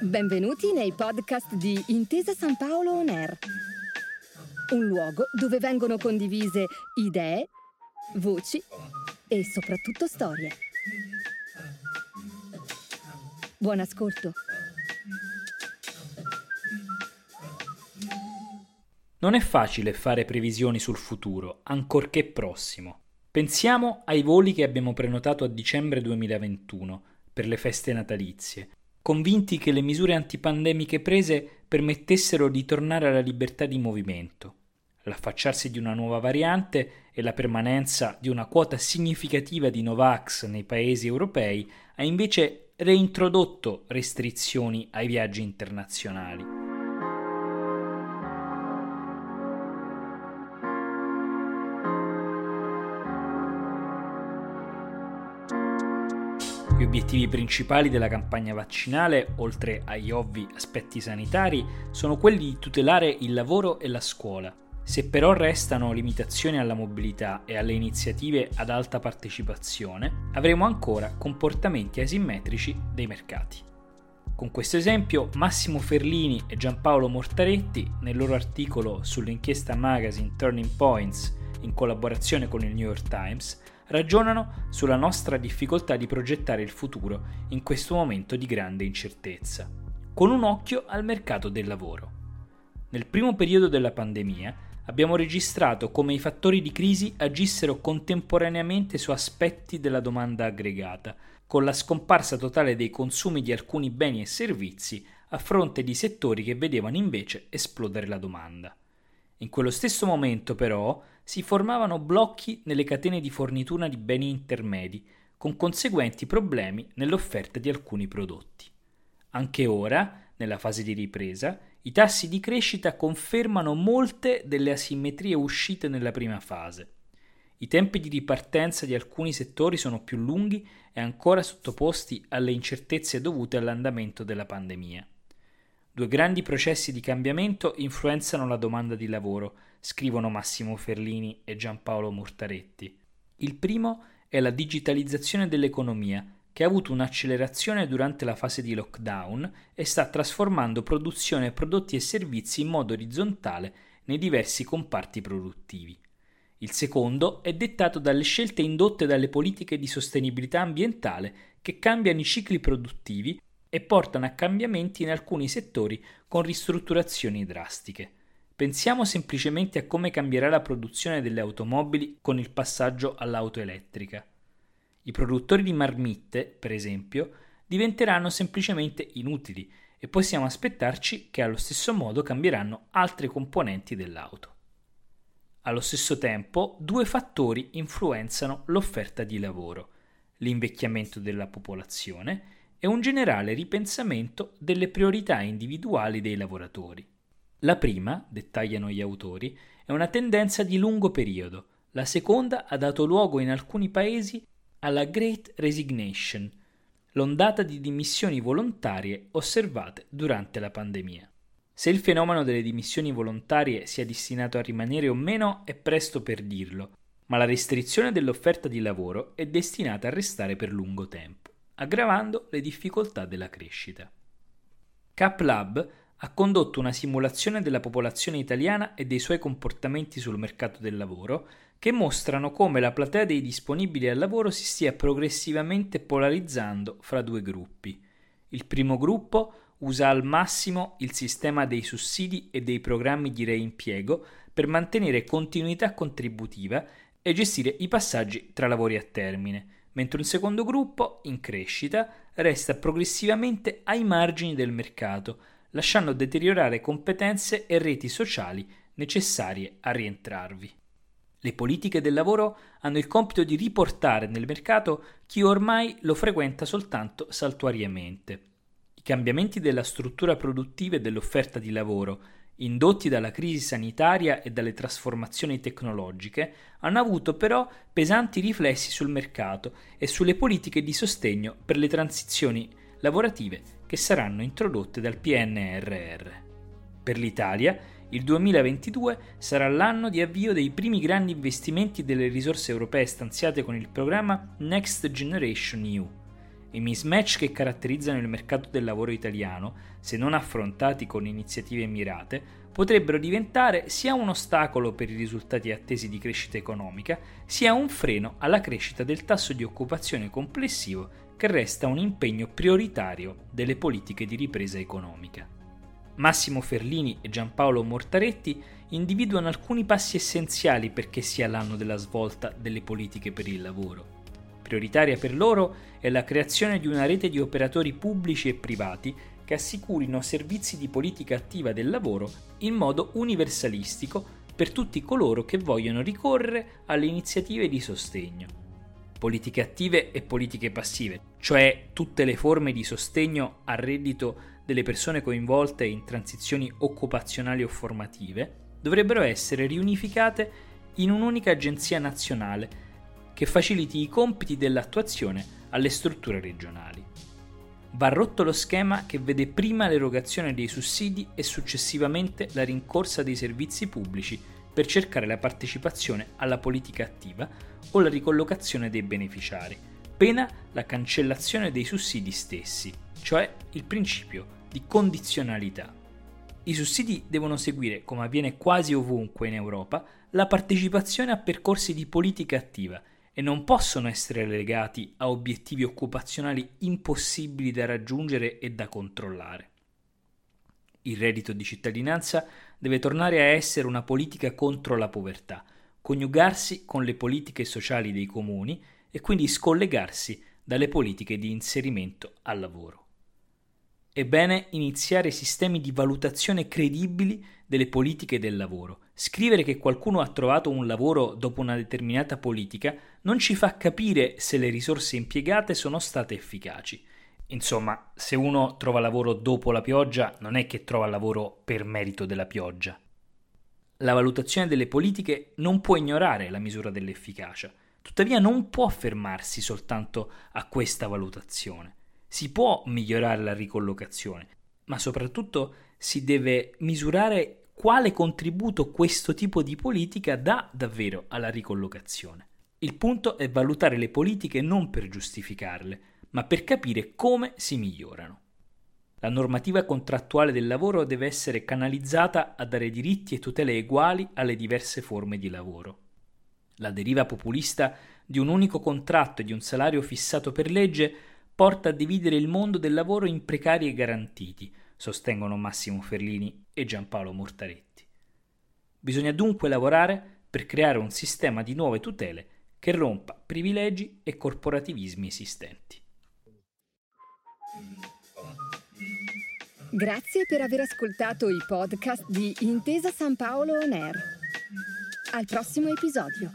Benvenuti nei podcast di Intesa San Paolo On Air, un luogo dove vengono condivise idee, voci e soprattutto storie. Buon ascolto. Non è facile fare previsioni sul futuro, ancorché prossimo. Pensiamo ai voli che abbiamo prenotato a dicembre 2021 per le feste natalizie, convinti che le misure antipandemiche prese permettessero di tornare alla libertà di movimento. L'affacciarsi di una nuova variante e la permanenza di una quota significativa di Novax nei paesi europei ha invece reintrodotto restrizioni ai viaggi internazionali. Gli obiettivi principali della campagna vaccinale, oltre agli ovvi aspetti sanitari, sono quelli di tutelare il lavoro e la scuola. Se però restano limitazioni alla mobilità e alle iniziative ad alta partecipazione, avremo ancora comportamenti asimmetrici dei mercati. Con questo esempio, Massimo Ferlini e Giampaolo Mortaretti, nel loro articolo sull'inchiesta magazine Turning Points, in collaborazione con il New York Times, ragionano sulla nostra difficoltà di progettare il futuro in questo momento di grande incertezza, con un occhio al mercato del lavoro. Nel primo periodo della pandemia abbiamo registrato come i fattori di crisi agissero contemporaneamente su aspetti della domanda aggregata, con la scomparsa totale dei consumi di alcuni beni e servizi a fronte di settori che vedevano invece esplodere la domanda. In quello stesso momento, però, si formavano blocchi nelle catene di fornitura di beni intermedi, con conseguenti problemi nell'offerta di alcuni prodotti. Anche ora, nella fase di ripresa, i tassi di crescita confermano molte delle asimmetrie uscite nella prima fase. I tempi di ripartenza di alcuni settori sono più lunghi e ancora sottoposti alle incertezze dovute all'andamento della pandemia. Due grandi processi di cambiamento influenzano la domanda di lavoro, scrivono Massimo Ferlini e Giampaolo Mortaretti. Il primo è la digitalizzazione dell'economia, che ha avuto un'accelerazione durante la fase di lockdown e sta trasformando produzione, prodotti e servizi in modo orizzontale nei diversi comparti produttivi. Il secondo è dettato dalle scelte indotte dalle politiche di sostenibilità ambientale che cambiano i cicli produttivi e portano a cambiamenti in alcuni settori con ristrutturazioni drastiche. Pensiamo semplicemente a come cambierà la produzione delle automobili con il passaggio all'auto elettrica. I produttori di marmitte, per esempio, diventeranno semplicemente inutili e possiamo aspettarci che allo stesso modo cambieranno altre componenti dell'auto. Allo stesso tempo, due fattori influenzano l'offerta di lavoro, l'invecchiamento della popolazione e un generale ripensamento delle priorità individuali dei lavoratori. La prima, dettagliano gli autori, è una tendenza di lungo periodo, la seconda ha dato luogo in alcuni paesi alla Great Resignation, l'ondata di dimissioni volontarie osservate durante la pandemia. Se il fenomeno delle dimissioni volontarie sia destinato a rimanere o meno è presto per dirlo, ma la restrizione dell'offerta di lavoro è destinata a restare per lungo tempo aggravando le difficoltà della crescita. CapLab ha condotto una simulazione della popolazione italiana e dei suoi comportamenti sul mercato del lavoro che mostrano come la platea dei disponibili al lavoro si stia progressivamente polarizzando fra due gruppi. Il primo gruppo usa al massimo il sistema dei sussidi e dei programmi di reimpiego per mantenere continuità contributiva e gestire i passaggi tra lavori a termine, mentre un secondo gruppo, in crescita, resta progressivamente ai margini del mercato, lasciando deteriorare competenze e reti sociali necessarie a rientrarvi. Le politiche del lavoro hanno il compito di riportare nel mercato chi ormai lo frequenta soltanto saltuariamente. I cambiamenti della struttura produttiva e dell'offerta di lavoro indotti dalla crisi sanitaria e dalle trasformazioni tecnologiche, hanno avuto però pesanti riflessi sul mercato e sulle politiche di sostegno per le transizioni lavorative che saranno introdotte dal PNRR. Per l'Italia, il 2022 sarà l'anno di avvio dei primi grandi investimenti delle risorse europee stanziate con il programma Next Generation EU. I mismatch che caratterizzano il mercato del lavoro italiano, se non affrontati con iniziative mirate, potrebbero diventare sia un ostacolo per i risultati attesi di crescita economica, sia un freno alla crescita del tasso di occupazione complessivo che resta un impegno prioritario delle politiche di ripresa economica. Massimo Ferlini e Giampaolo Mortaretti individuano alcuni passi essenziali perché sia l'anno della svolta delle politiche per il lavoro. Prioritaria per loro è la creazione di una rete di operatori pubblici e privati che assicurino servizi di politica attiva del lavoro in modo universalistico per tutti coloro che vogliono ricorrere alle iniziative di sostegno. Politiche attive e politiche passive, cioè tutte le forme di sostegno al reddito delle persone coinvolte in transizioni occupazionali o formative, dovrebbero essere riunificate in un'unica agenzia nazionale che faciliti i compiti dell'attuazione alle strutture regionali. Va rotto lo schema che vede prima l'erogazione dei sussidi e successivamente la rincorsa dei servizi pubblici per cercare la partecipazione alla politica attiva o la ricollocazione dei beneficiari, pena la cancellazione dei sussidi stessi, cioè il principio di condizionalità. I sussidi devono seguire, come avviene quasi ovunque in Europa, la partecipazione a percorsi di politica attiva e non possono essere legati a obiettivi occupazionali impossibili da raggiungere e da controllare. Il reddito di cittadinanza deve tornare a essere una politica contro la povertà, coniugarsi con le politiche sociali dei comuni e quindi scollegarsi dalle politiche di inserimento al lavoro. È bene iniziare sistemi di valutazione credibili delle politiche del lavoro. Scrivere che qualcuno ha trovato un lavoro dopo una determinata politica non ci fa capire se le risorse impiegate sono state efficaci. Insomma, se uno trova lavoro dopo la pioggia, non è che trova lavoro per merito della pioggia. La valutazione delle politiche non può ignorare la misura dell'efficacia, tuttavia non può fermarsi soltanto a questa valutazione. Si può migliorare la ricollocazione, ma soprattutto si deve misurare quale contributo questo tipo di politica dà davvero alla ricollocazione. Il punto è valutare le politiche non per giustificarle, ma per capire come si migliorano. La normativa contrattuale del lavoro deve essere canalizzata a dare diritti e tutele uguali alle diverse forme di lavoro. La deriva populista di un unico contratto e di un salario fissato per legge porta a dividere il mondo del lavoro in precari e garantiti, sostengono Massimo Ferlini e Giampaolo Mortaretti. Bisogna dunque lavorare per creare un sistema di nuove tutele che rompa privilegi e corporativismi esistenti. Grazie per aver ascoltato i podcast di Intesa San Paolo On Air. Al prossimo episodio.